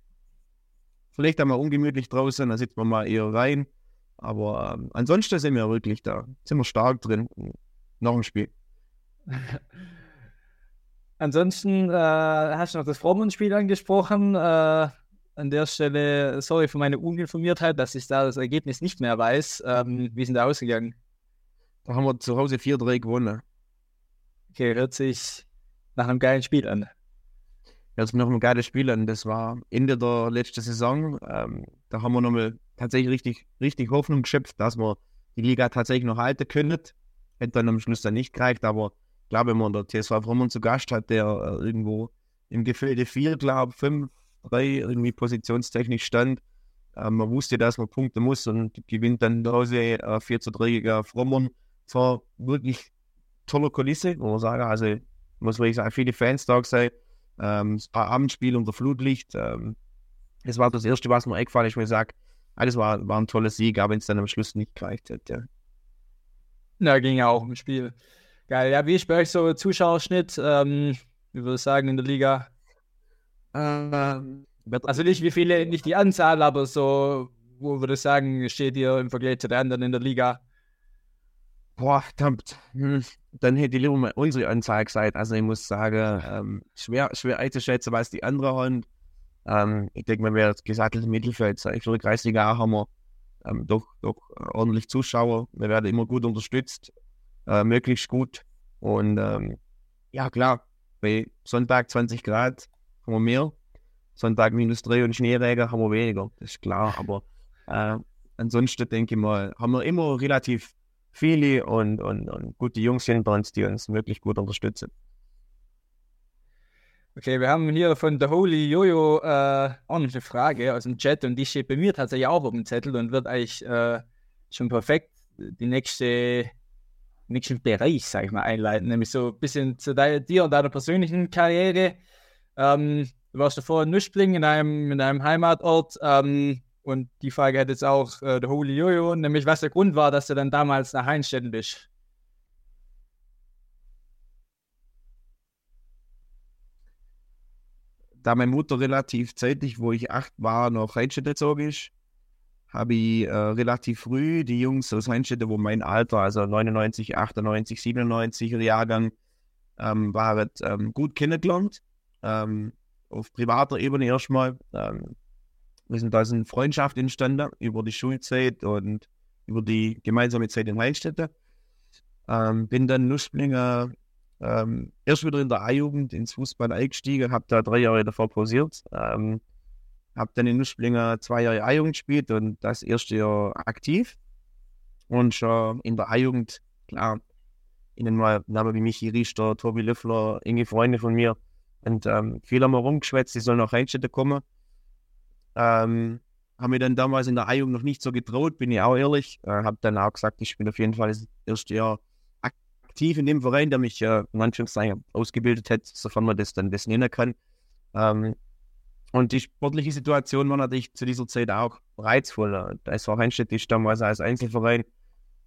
Vielleicht einmal ungemütlich draußen, da sitzt man mal eher rein. Aber ähm, ansonsten sind wir wirklich da. Sind wir stark drin nach dem Spiel. ansonsten äh, hast du noch das Vormundspiel angesprochen. Äh, an der Stelle, sorry für meine Uninformiertheit, dass ich da das Ergebnis nicht mehr weiß. Ähm, wie sind da ausgegangen? Da haben wir zu Hause 4-3 gewonnen. Okay, hört sich nach einem geilen Spiel an. Hört sich nach einem geilen Spiel an. Das war Ende der letzten Saison. Ähm, da haben wir nochmal tatsächlich richtig, richtig Hoffnung geschöpft, dass wir die Liga tatsächlich noch halten können. Hätte dann am Schluss dann nicht gereicht, aber ich glaube, wenn man der TSV Frommen zu Gast hat, der äh, irgendwo im Gefilde 4, glaube 5, 3 irgendwie positionstechnisch stand, äh, man wusste, dass man punkten muss und gewinnt dann zu Hause äh, 4 zu 3 gegen Frommern. Zwar wirklich tolle Kulisse, muss man sagen. Also, muss wirklich sagen, viele Fans da sein. Ähm, das Abendspiel unter Flutlicht. Ähm, das war das Erste, was mir eingefallen ist, wo ich sage, alles war, war ein toller Sieg, aber wenn es dann am Schluss nicht gereicht hat. Ja. Na, ging ja auch im Spiel. Geil. Ja, wie ist bei euch so Zuschauerschnitt? Ähm, wie würde ich sagen, in der Liga? Ähm, also nicht wie viele, nicht die Anzahl, aber so, wo würde ich sagen, steht ihr im Vergleich zu den anderen in der Liga? Boah, dann, hm, dann hätte ich lieber mal unsere Anzahl gesagt. Also ich muss sagen, ähm, schwer, schwer einzuschätzen, was die anderen haben. Ähm, ich denke, wir werden gesatteltes Mittelfeld sein. Für die Kreisliga haben wir ähm, doch, doch ordentlich Zuschauer. Wir werden immer gut unterstützt, äh, möglichst gut. Und ähm, ja, klar, bei Sonntag 20 Grad haben wir mehr. Sonntag minus 3 und Schneeregen haben wir weniger. Das ist klar. Aber äh, ansonsten denke ich mal, haben wir immer relativ viele und, und, und gute Jungs hinter uns, die uns wirklich gut unterstützen. Okay, wir haben hier von The Holy Jojo äh, auch noch eine Frage aus dem Chat und die steht bei mir tatsächlich auch auf dem Zettel und wird eigentlich äh, schon perfekt die nächste nächsten Bereich, sag ich mal, einleiten, nämlich so ein bisschen zu de dir und deiner persönlichen Karriere. Ähm, du warst davor in Nüschbling in einem, in einem Heimatort. Ähm, und die Frage hat jetzt auch äh, der Holy Jojo, nämlich was der Grund war, dass du dann damals nach Heinstetten bist. Da meine Mutter relativ zeitig, wo ich acht war, nach Heinstetten gezogen ist, habe ich äh, relativ früh die Jungs aus Heinstetten, wo mein Alter, also 99, 98, 97 Jahrgang, ähm, waren ähm, gut kennengelernt. Ähm, auf privater Ebene erstmal. Ähm, sind da eine Freundschaft entstanden über die Schulzeit und über die gemeinsame Zeit in Rheinstädte. Ähm, bin dann Nussblinger ähm, erst wieder in der A-Jugend ins Fußball eingestiegen, habe da drei Jahre davor pausiert. Ähm, habe dann in Nussblinger zwei Jahre A-Jugend gespielt und das erste Jahr aktiv. Und schon in der A-Jugend, klar, ihnen mal Namen wie Michi Richter, Tobi Löffler, enge Freunde von mir. Und ähm, viele haben wir rumgeschwätzt, die sollen nach Rheinstädte kommen. Ähm, haben mir dann damals in der A-Jugend noch nicht so getraut, bin ich auch ehrlich. Äh, habe dann auch gesagt, ich bin auf jeden Fall das erste Jahr aktiv in dem Verein, der mich äh, in Anführungszeichen ausgebildet hat, sofern man das dann das nennen kann. Ähm, und die sportliche Situation war natürlich zu dieser Zeit auch reizvoll. Der SV Heinstedt ist damals als Einzelverein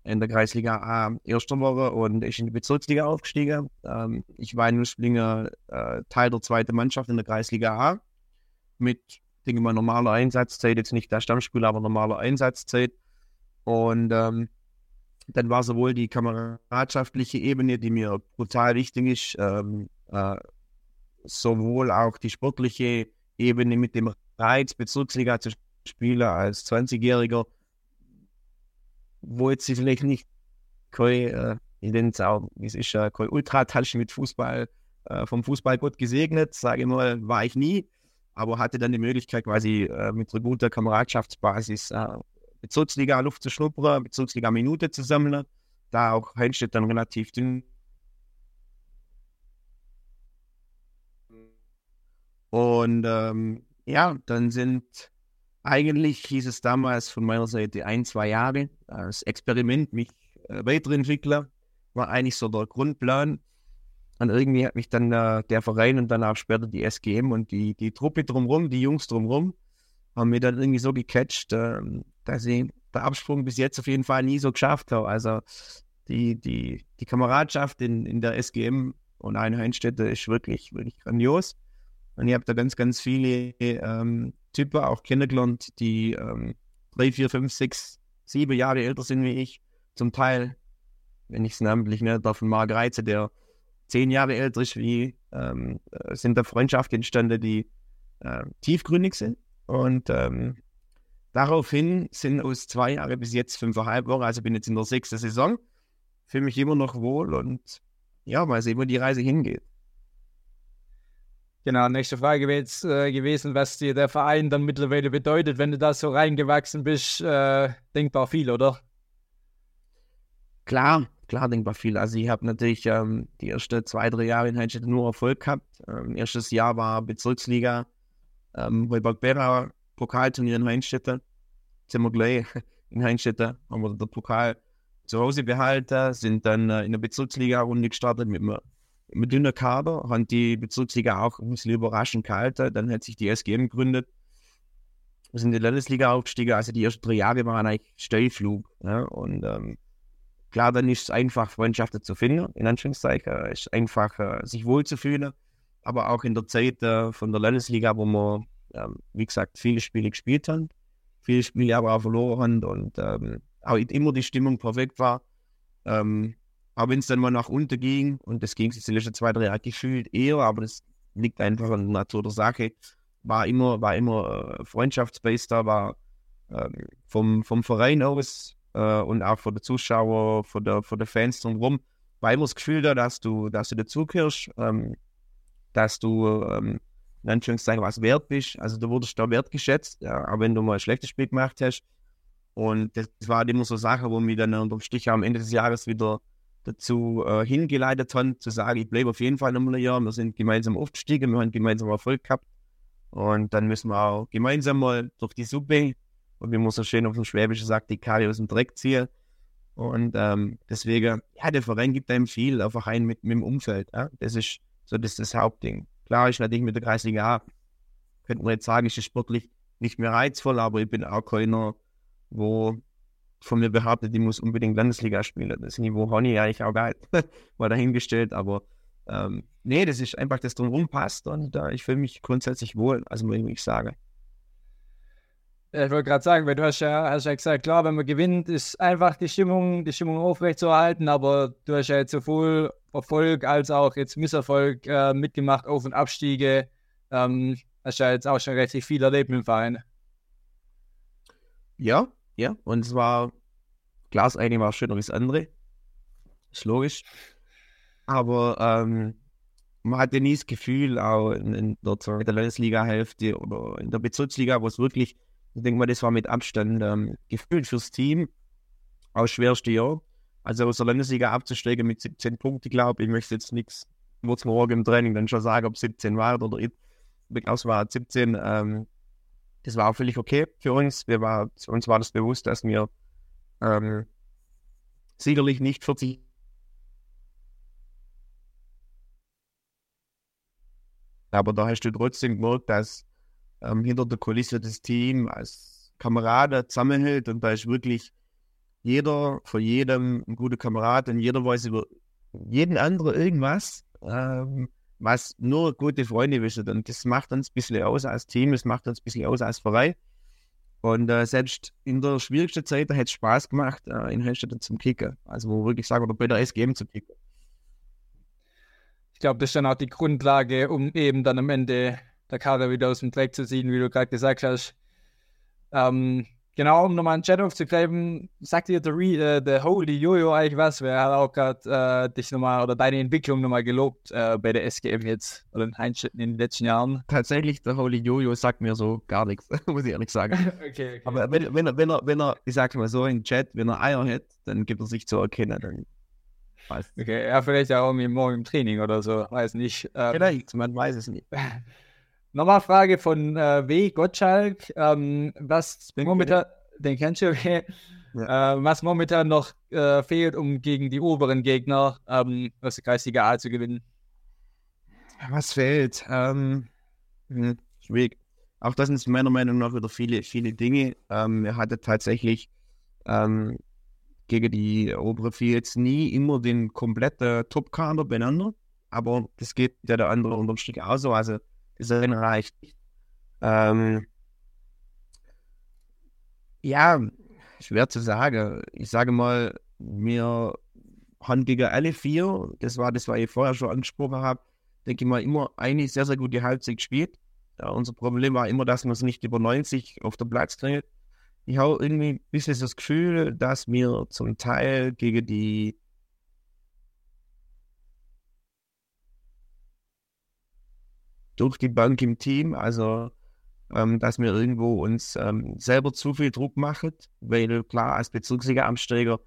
in der Kreisliga A erster Woche und ist in die Bezirksliga aufgestiegen. Ähm, ich war in Nussblinger äh, Teil der zweiten Mannschaft in der Kreisliga A mit denke mal, normaler Einsatzzeit, jetzt nicht der Stammspieler, aber normaler Einsatzzeit. Und ähm, dann war sowohl die kameradschaftliche Ebene, die mir brutal wichtig ist, ähm, äh, sowohl auch die sportliche Ebene mit dem Reiz, Bezirksliga zu spielen als 20-Jähriger, wo jetzt vielleicht nicht kein, äh, nenne es auch, es ist ja kein Ultratasche mit Fußball, äh, vom Fußballgott gesegnet, sage ich mal, war ich nie aber hatte dann die Möglichkeit, quasi äh, mit einer guten Kameradschaftsbasis äh, Bezirksliga Luft zu schnuppern, Bezirksliga Minute zu sammeln. Da auch Heinstedt dann relativ dünn. Und ähm, ja, dann sind eigentlich hieß es damals von meiner Seite ein, zwei Jahre als Experiment, mich äh, weiterentwickler, war eigentlich so der Grundplan. Und irgendwie hat mich dann äh, der Verein und dann auch später die SGM und die, die Truppe drumherum, die Jungs drumherum, haben mir dann irgendwie so gecatcht, äh, dass ich den Absprung bis jetzt auf jeden Fall nie so geschafft habe. Also die, die, die Kameradschaft in, in der SGM und Einheimstätte ist wirklich, wirklich grandios. Und ich habe da ganz, ganz viele ähm, Typen auch kennengelernt, die ähm, drei, vier, fünf, sechs, sieben Jahre älter sind wie ich. Zum Teil, wenn ich es namentlich nenne, davon Marc Reize, der zehn Jahre älter ist wie, ähm, äh, sind da Freundschaften entstanden, die äh, tiefgründig sind. Und ähm, daraufhin sind aus zwei Jahren bis jetzt fünfeinhalb Wochen, also bin jetzt in der sechsten Saison, fühle mich immer noch wohl und ja, mal sehen, wo die Reise hingeht. Genau, nächste Frage wäre jetzt äh, gewesen, was dir der Verein dann mittlerweile bedeutet, wenn du da so reingewachsen bist. Äh, denkbar viel, oder? Klar, klar denkbar viel. Also ich habe natürlich ähm, die ersten zwei, drei Jahre in Heinstedt nur Erfolg gehabt. Ähm, erstes Jahr war Bezirksliga, ähm, Heuberg-Berau, Pokalturnier in Heinstetten. Sind wir gleich in Heinstetten, haben wir den Pokal zu Hause behalten, sind dann äh, in der Bezirksliga-Runde gestartet mit einem, mit dünnen Kader, haben die Bezirksliga auch ein bisschen überraschend gehalten. Dann hat sich die SGM gegründet. Wir sind in die Landesliga aufgestiegen, also die ersten drei Jahre waren eigentlich Steilflug. Ja? Und ähm, klar, dann ist es einfach, Freundschaften zu finden, in Anführungszeichen. Es ist einfach, äh, sich wohlzufühlen. Aber auch in der Zeit äh, von der Landesliga, wo wir, ähm, wie gesagt, viele Spiele gespielt haben, viele Spiele aber auch verloren haben und ähm, auch immer die Stimmung perfekt war. Ähm, auch wenn es dann mal nach unten ging, und das ging sich die letzten zwei, drei Jahre gefühlt eher, aber das liegt einfach an der Natur der Sache, war immer, war immer äh, Freundschaftsbase da, war ähm, vom, vom Verein aus äh, und auch von den Zuschauern, von der, von der Fans drumherum, war immer das Gefühl da, dass du, dass du dazugehörst, ähm, dass du ähm, in Anführungszeichen was wert bist. Also du wurdest da wertgeschätzt, ja, auch wenn du mal ein schlechtes Spiel gemacht hast. Und das war halt immer so Sache, wo mich dann unterm Strich am Ende des Jahres wieder dazu äh, hingeleitet haben, zu sagen, ich bleibe auf jeden Fall nochmal ein Jahr. Wir sind gemeinsam aufgestiegen, wir haben gemeinsam Erfolg gehabt. Und dann müssen wir auch gemeinsam mal durch die Suppe und wie man so schön auf dem Schwäbischen sagt, die Karre aus dem Dreck ziehen. Und ähm, deswegen, ja, der Verein gibt einem viel, einfach ein mit, mit dem Umfeld. Ja? Das ist so das, das Hauptding. Klar, ich natürlich mit der Kreisliga A, könnte man jetzt sagen, ist es sportlich nicht mehr reizvoll, aber ich bin auch keiner, wo von mir behauptet, ich muss unbedingt Landesliga spielen. Das Niveau habe ich eigentlich auch nicht mal dahingestellt, aber ähm, nee, das ist einfach, das drumherum passt und äh, ich fühle mich grundsätzlich wohl, also muss ich Ich wollte gerade sagen, weil du hast ja, hast ja gesagt, klar, wenn man gewinnt, ist einfach die Stimmung, die Stimmung aufrechtzuerhalten, aber du hast ja jetzt sowohl Erfolg als auch jetzt Misserfolg äh, mitgemacht, Auf- und Abstiege. Ähm, hast ja jetzt auch schon richtig viel erlebt im Verein. Ja, ja, und es war, klar, das eine war schöner als das andere. Ist logisch. Aber ähm, man hatte nie das Gefühl, auch in, in der zweiten Landesliga-Hälfte oder in der Bezirksliga, wo es wirklich ich denke mal, das war mit Abstand ähm, gefühlt fürs Team auch schwerste Jahr. Also aus der Landesliga abzusteigen mit 17 Punkten, glaube ich, möchte jetzt nichts, würde es morgen im Training dann schon sagen, ob 17 war oder ich, es war 17. Ähm, das war auch völlig okay für uns. Wir war, uns war das bewusst, dass wir ähm, sicherlich nicht 40 aber da hast du trotzdem gemerkt, dass ähm, hinter der Kulisse das Team als Kameraden zusammenhält und da ist wirklich jeder für jedem ein guter Kamerad und jeder weiß über jeden anderen irgendwas, ähm, was nur gute Freunde wissen. Und das macht uns ein bisschen aus als Team, das macht uns ein bisschen aus als Verein. Und äh, selbst in der schwierigsten Zeit hat es Spaß gemacht, äh, in Hellstedt zum Kicken. Also, wo wir wirklich sagen, oder bei der SGM zu kicken. Ich glaube, das ist dann auch die Grundlage, um eben dann am Ende der Kader wieder aus dem Dreck zu ziehen, wie du gerade gesagt hast. Ähm, genau, um nochmal einen Chat aufzugreifen, sagt dir der, äh, der Holy Jojo eigentlich was? Wer hat auch gerade äh, dich nochmal oder deine Entwicklung nochmal gelobt äh, bei der SGM jetzt oder in in den letzten Jahren? Tatsächlich, der Holy Jojo sagt mir so gar nichts, muss ich ehrlich sagen. okay, okay. Aber wenn, wenn, er, wenn, er, wenn er, ich sag mal so, im Chat, wenn er Eier hat, dann gibt er sich zu erkennen. Dann weiß. Okay, ja, vielleicht auch morgen im Training oder so, weiß nicht. Ähm, vielleicht, man weiß es nicht. Nochmal Frage von äh, W. Gottschalk. Ähm, was den momentan, den kennst du, ja. äh, was momentan noch äh, fehlt, um gegen die oberen Gegner ähm, aus der Kreisliga A zu gewinnen? Was fehlt? Ähm, hm, schwierig. Auch das sind meiner Meinung nach wieder viele, viele Dinge. Ähm, er hatte tatsächlich ähm, gegen die obere vier jetzt nie immer den kompletten Top-Kader beieinander. Aber das geht ja der andere unterm Strich auch so. Also sein reicht nicht. Ähm, ja, schwer zu sagen. Ich sage mal, wir haben gegen alle vier, das war das, was ich vorher schon angesprochen habe, denke ich mal, immer eine sehr, sehr gute Halbzeit gespielt. Ja, unser Problem war immer, dass wir es nicht über 90 auf der Platz kriegen. Ich habe irgendwie ein bisschen das Gefühl, dass wir zum Teil gegen die durch die Bank im Team, also ähm, dass wir irgendwo uns ähm, selber zu viel Druck machen, weil klar, als Bezirksliga-Absteiger,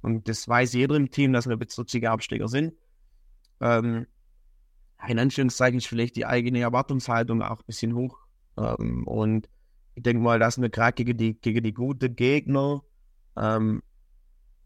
und das weiß jeder im Team, dass wir Bezirksliga-Absteiger sind, ähm, in Anführungszeichen ist vielleicht die eigene Erwartungshaltung auch ein bisschen hoch. Ähm, und ich denke mal, dass wir gerade gegen die, gegen die guten Gegner ähm,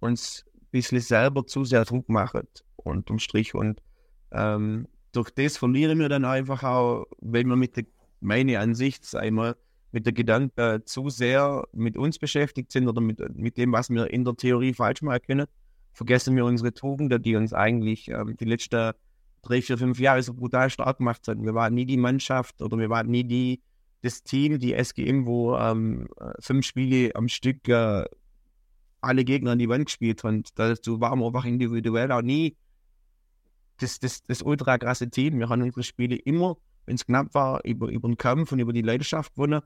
uns ein bisschen selber zu sehr Druck machen, unterm Strich. Und ähm, durch das verlieren wir dann einfach auch, wenn wir mit der, meine Ansicht, einmal mit der Gedanke zu sehr mit uns beschäftigt sind oder mit, mit dem, was wir in der Theorie falsch machen können, vergessen wir unsere Tugenden, die uns eigentlich ähm, die letzten drei, vier, fünf Jahre so brutal stark gemacht haben. Wir waren nie die Mannschaft oder wir waren nie die, das Team, die SGM, wo ähm, fünf Spiele am Stück äh, alle Gegner an die Wand gespielt haben. Dazu waren wir einfach individuell auch nie das, das, das ultra krasse Team. Wir haben unsere Spiele immer, wenn es knapp war, über, über den Kampf und über die Leidenschaft gewonnen.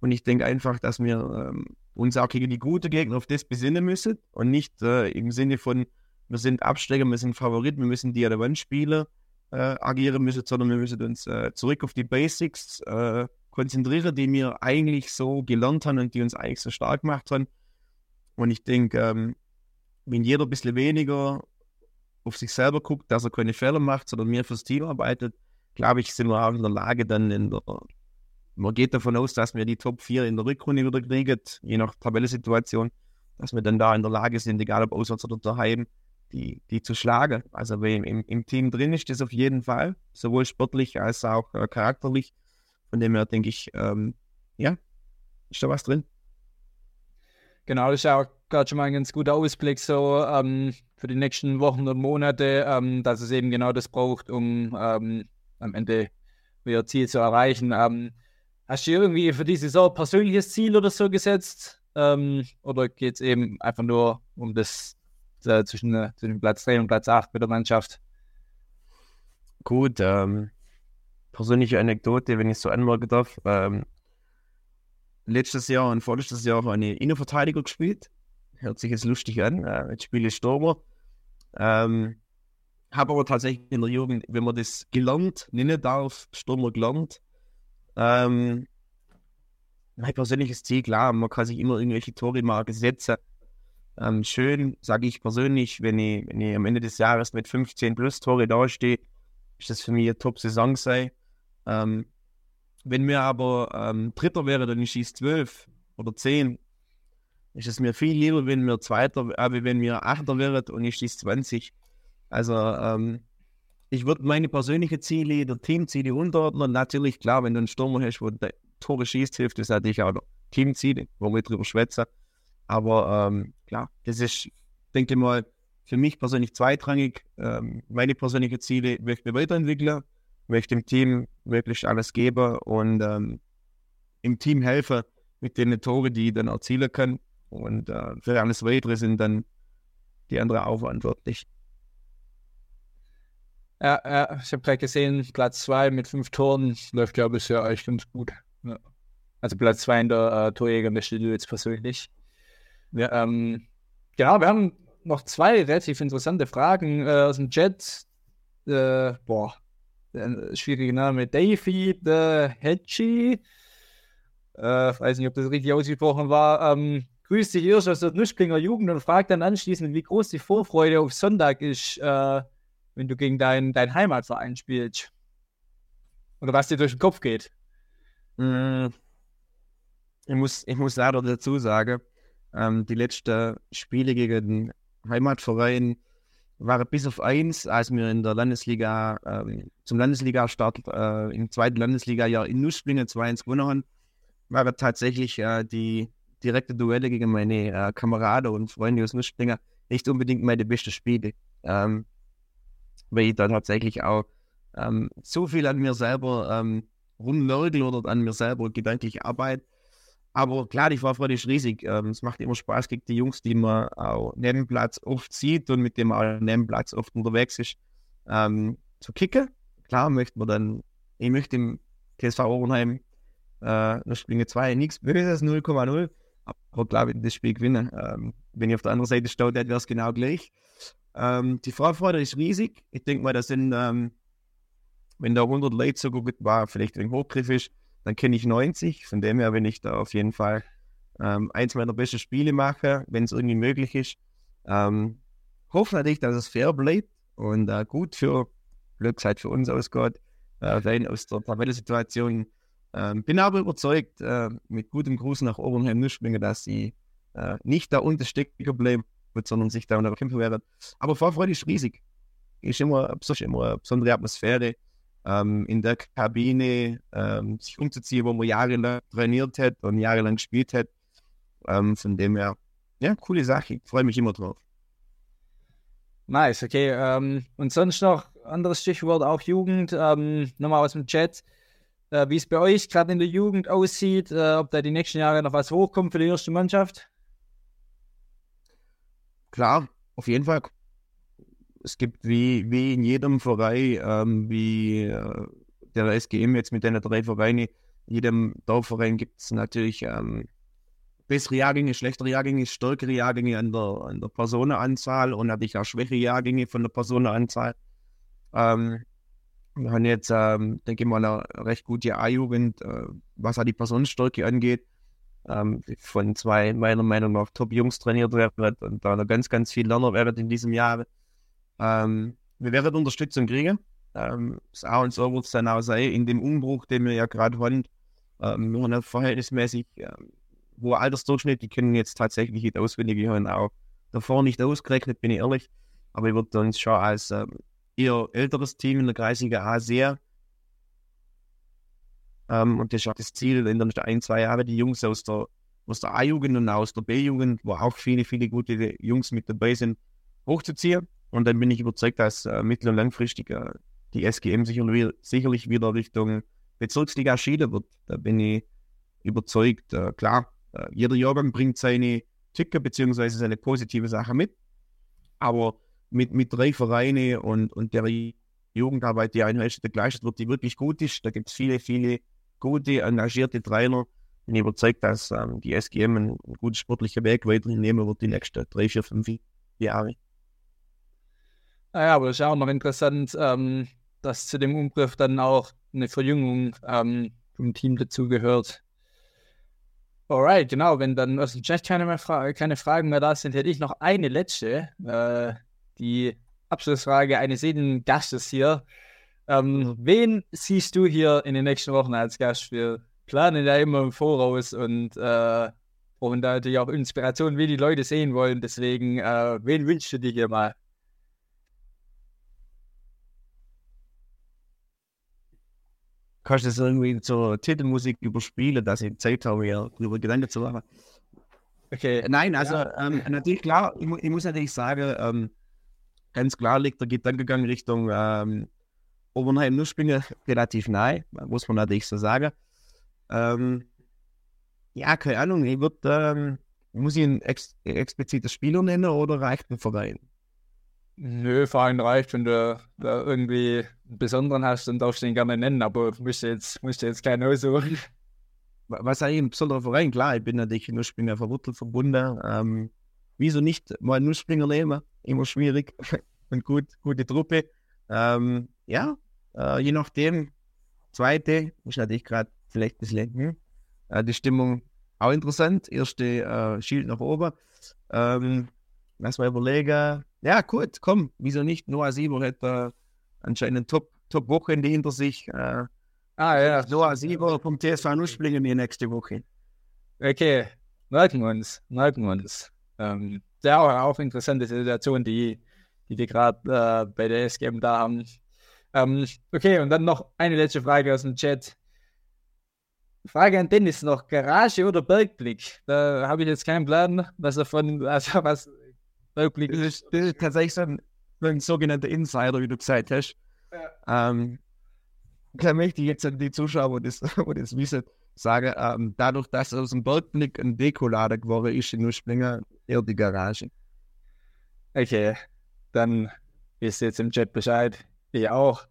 Und ich denke einfach, dass wir ähm, uns auch gegen die guten Gegner auf das besinnen müssen und nicht äh, im Sinne von, wir sind Absteiger, wir sind Favorit, wir müssen die an der Wand spielen, äh, agieren müssen, sondern wir müssen uns äh, zurück auf die Basics äh, konzentrieren, die wir eigentlich so gelernt haben und die uns eigentlich so stark gemacht haben. Und ich denke, ähm, wenn jeder ein bisschen weniger auf sich selber guckt, dass er keine Fehler macht, sondern mehr fürs Team arbeitet, glaube ich, sind wir auch in der Lage, dann in der. Man geht davon aus, dass wir die Top 4 in der Rückrunde wieder kriegen, je nach Tabellensituation, dass wir dann da in der Lage sind, egal ob auswärts oder daheim, die, die zu schlagen. Also wer im, im Team drin ist, das auf jeden Fall, sowohl sportlich als auch äh, charakterlich. Von dem her denke ich, ähm, ja, ist da was drin. Genau, das ist auch gerade schon mal ein ganz guter Ausblick so ähm, für die nächsten Wochen und Monate, ähm, dass es eben genau das braucht, um ähm, am Ende ihr Ziel zu erreichen. Ähm, hast du irgendwie für diese Saison persönliches Ziel oder so gesetzt? Ähm, oder geht es eben einfach nur um das äh, zwischen, äh, zwischen Platz 3 und Platz 8 mit der Mannschaft? Gut, ähm, persönliche Anekdote, wenn ich so anmerken darf. Letztes Jahr und vorletztes Jahr ich Innenverteidiger gespielt. Hört sich jetzt lustig an. Äh, jetzt spiele ich Stürmer. Ähm, habe aber tatsächlich in der Jugend, wenn man das gelernt nennen darf, Stürmer gelernt. Ähm, mein persönliches Ziel, klar, man kann sich immer irgendwelche Tore mal setzen. Ähm, schön, sage ich persönlich, wenn ich, wenn ich am Ende des Jahres mit 15 plus Tore dastehe, ist das für mich eine Top-Saison sei. Ähm, wenn mir aber ähm, Dritter wäre, dann ich schieße 12 oder 10, ist es mir viel lieber, wenn mir Zweiter, äh, wenn mir Achter wäre und ich schieße 20. Also ähm, ich würde meine persönlichen Ziele, der Teamziele unterordnen. Natürlich, klar, wenn du einen Stürmer hast, wo der Tore schießt, hilft das natürlich auch noch Teamziele, wo wir drüber schwätzen. Aber ähm, klar, das ist, denke ich mal, für mich persönlich zweitrangig. Ähm, meine persönlichen Ziele möchte ich weiterentwickeln, möchte dem Team wirklich alles geben und ähm, im Team helfen mit den Tore, die ich dann erzielen kann. Und äh, für alles Weitere sind dann die anderen auch verantwortlich. Ja, ja ich habe gerade gesehen, Platz 2 mit fünf Toren läuft ja bisher eigentlich ganz gut. Ja. Also Platz 2 in der äh, Torjägerliste du jetzt persönlich. Ja, ähm, genau, wir haben noch zwei relativ interessante Fragen äh, aus dem Chat. Äh, boah, schwierige Name. Davy the Hedgy. Äh, weiß nicht, ob das richtig ausgesprochen war. Ähm, grüßt dich erst aus der Nuschblinger Jugend und fragt dann anschließend, wie groß die Vorfreude auf Sonntag ist, äh, wenn du gegen deinen dein Heimatverein spielst. Oder was dir durch den Kopf geht. Mm, ich, muss, ich muss leider dazu sagen, ähm, die letzten Spiele gegen den Heimatverein waren bis auf eins, als wir in der Landesliga, ähm, zum Landesliga-Start äh, im zweiten Landesliga-Jahr in Nussblingen 2-1 gewonnen haben, waren tatsächlich äh, die direkte Duelle gegen meine äh, Kameraden und Freunde aus Nussblinger nicht unbedingt meine besten Spiele. Ähm, weil ich da tatsächlich auch ähm, so viel an mir selber ähm, rumnörgel oder an mir selber gedanklich arbeite, Aber klar, die Vorfreude ist riesig. Ähm, es macht immer Spaß gegen die Jungs, die man auch neben Platz oft sieht und mit dem man auch neben Platz oft unterwegs ist, ähm, zu kicken. Klar möchte man dann, ich möchte im TSV Ohrenheim äh, Spiele 2 nichts Böses, 0,0. Aber klar, wenn das Spiel gewinnen, ähm, wenn ich auf der anderen Seite stehe, wäre es genau gleich. Ähm, die Vorfreude ist riesig. Ich denke mal, das sind, ähm, wenn da 100 Leute so gut war, vielleicht ein Hochgriff ist, dann kenne ich 90. Von dem her, wenn ich da auf jeden Fall ähm, eins meiner besten Spiele mache, wenn es irgendwie möglich ist. Ähm, hoffe natürlich, dass es fair bleibt und äh, gut für Glückszeit für uns ausgeht, äh, rein aus der Tabellensituation. Ähm, bin aber überzeugt, äh, mit gutem Gruß nach Obernheim Nuschbingen, dass sie äh, nicht da unten stecken bleiben, sondern sich da unter kämpfen werden. Aber Vorfreude ist riesig. Ist immer, ist immer eine besondere Atmosphäre ähm, in der Kabine ähm, sich umzuziehen, wo man jahrelang trainiert hat und jahrelang gespielt hat. Ähm, von dem her, ja, coole Sache. Ich freue mich immer drauf. Nice, okay. Ähm, und sonst noch anderes Stichwort, auch Jugend, ähm, nochmal aus dem Chat. Äh, wie es bei euch gerade in der Jugend aussieht, äh, ob da die nächsten Jahre noch was hochkommt für die erste Mannschaft? Klar, auf jeden Fall es gibt wie, wie in jedem Verein, ähm, wie äh, der SGM jetzt mit den drei Vereinen, in jedem Dorfverein gibt es natürlich ähm, bessere Jahrgänge, schlechtere Jahrgänge, stärkere Jahrgänge an der, an der Personenanzahl und natürlich auch schwächere Jahrgänge von der Personenanzahl. Ähm, haben jetzt, ähm, denke ich mal, eine recht gute A-Jugend, äh, was auch die Personenstärke angeht. Ähm, von zwei meiner Meinung nach Top-Jungs trainiert werden und da noch ganz, ganz viel lernen werden in diesem Jahr. Ähm, wir werden Unterstützung kriegen. Ähm, das A und so wird es dann auch sein, in dem Umbruch, den wir ja gerade haben. Ähm, wir haben verhältnismäßig ähm, hohe Altersdurchschnitt, die können jetzt tatsächlich nicht auswendig, wir haben auch davor nicht ausgerechnet, bin ich ehrlich. Aber ich würde uns schon als ähm, eher älteres Team in der Kreisliga A sehr. Ähm, und das ist auch das Ziel, in den ein, zwei Jahren die Jungs aus der, aus der A-Jugend und aus der B-Jugend, wo auch viele, viele gute Jungs mit dabei sind, hochzuziehen. Und dann bin ich überzeugt, dass äh, mittel- und langfristig äh, die SGM sicher, sicherlich wieder Richtung Bezirksliga schieden wird. Da bin ich überzeugt. Äh, klar, äh, jeder Jahrgang bringt seine Tücke bzw. seine positive Sache mit. Aber mit, mit drei Vereinen und, und der Jugendarbeit, die eine Hälfte geleistet wird, die wirklich gut ist, da gibt es viele, viele gute, engagierte Trainer. Bin ich überzeugt, dass ähm, die SGM einen, einen guten sportlichen Weg weiterhin nehmen wird die nächsten drei, vier, fünf Jahre. Naja, aber das ist auch noch interessant, ähm, dass zu dem Umbruch dann auch eine Verjüngung ähm, vom Team dazugehört. Alright, genau. Wenn dann aus dem Chat keine, mehr Fra keine Fragen mehr da sind, hätte ich noch eine letzte. Äh, die Abschlussfrage eines jeden Gastes hier. Ähm, wen siehst du hier in den nächsten Wochen als Gast? Wir planen ja immer im Voraus und äh, brauchen da natürlich auch Inspiration, wie die Leute sehen wollen. Deswegen, äh, wen wünschst du dir hier mal? kannst du das irgendwie zur Titelmusik überspielen, dass ich Zeit habe, mir darüber Gedanken zu machen. Okay. Nein, also ja. ähm, natürlich klar, ich, ich, muss natürlich sagen, ähm, ganz klar liegt der Gedankengang Richtung ähm, Obernheim Nussbinge relativ nahe, muss man natürlich so sagen. Ähm, ja, keine Ahnung, ich würde, ähm, muss ich ein ex explizites Spieler nennen oder reicht ein Verein? Nö, Verein reicht, wenn du da irgendwie einen besonderen hast, dann darfst du ihn gerne nennen, aber musst du jetzt, musst du jetzt keinen aussuchen. Was eigentlich ein besonderer Verein? Klar, ich bin natürlich Nusspringer verwurzelt verbunden. Ähm, wieso nicht mal einen Nussspringer nehmen? Immer schwierig und gut, gute Truppe. Ähm, ja, äh, je nachdem, zweite, ist natürlich gerade vielleicht ein bisschen, hm, äh, die Stimmung auch interessant. Erste äh, Schild nach oben. Ähm, lass mal überlegen ja, gut, komm, wieso nicht? Noah Sieber hat äh, anscheinend Top, Top-Wochenende hinter sich. Äh, ah, ja. Noah Sieber vom TSV Nussblingen die nächste Woche. Okay, merken wir uns, merken wir uns. Ähm, sehr auch, interessante Situation, die, die wir gerade äh, bei der SGM da haben. Ähm, okay, und dann noch eine letzte Frage aus dem Chat. Frage an Dennis noch: Garage oder Bergblick? Da habe ich jetzt keinen Plan, was davon, also was Rückblick. Das ist, das ist tatsächlich so ein, ein, sogenannter Insider, wie du gesagt hast. Ja. Ähm, klar möchte ich jetzt an die Zuschauer, die das, die das wissen, sagen, ähm, dadurch, dass aus dem Bergblick ein Dekolader geworden ist in Nussblinger, eher die Garage. Okay, dann wisst ihr jetzt im Chat Bescheid. Ich auch.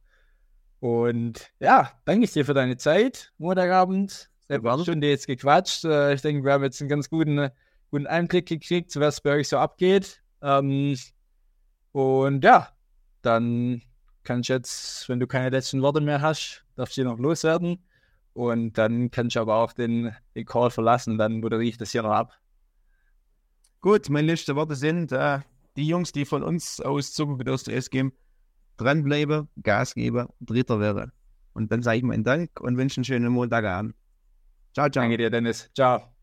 Und ja, danke ich dir für deine Zeit, Montagabend. Eine Stunde jetzt gequatscht. Äh, ich denke, wir haben jetzt einen ganz guten, guten Einblick gekriegt, was bei euch so abgeht. Ähm, und ja, dann kann ich jetzt, wenn du keine letzten Worte mehr hast, darfst du noch loswerden. Und dann kann ich aber auch den, den Call verlassen. Dann moderiere ich das hier noch ab. Gut, meine letzten Worte sind, äh, die Jungs, die von uns aus Zuckerbedürftig S geben, dranbleiben, Gas geben, Dritter wäre. Und dann sage ich meinen Dank und wünsche einen schönen Montagabend. Ciao, ciao. Danke dir, Dennis. Ciao.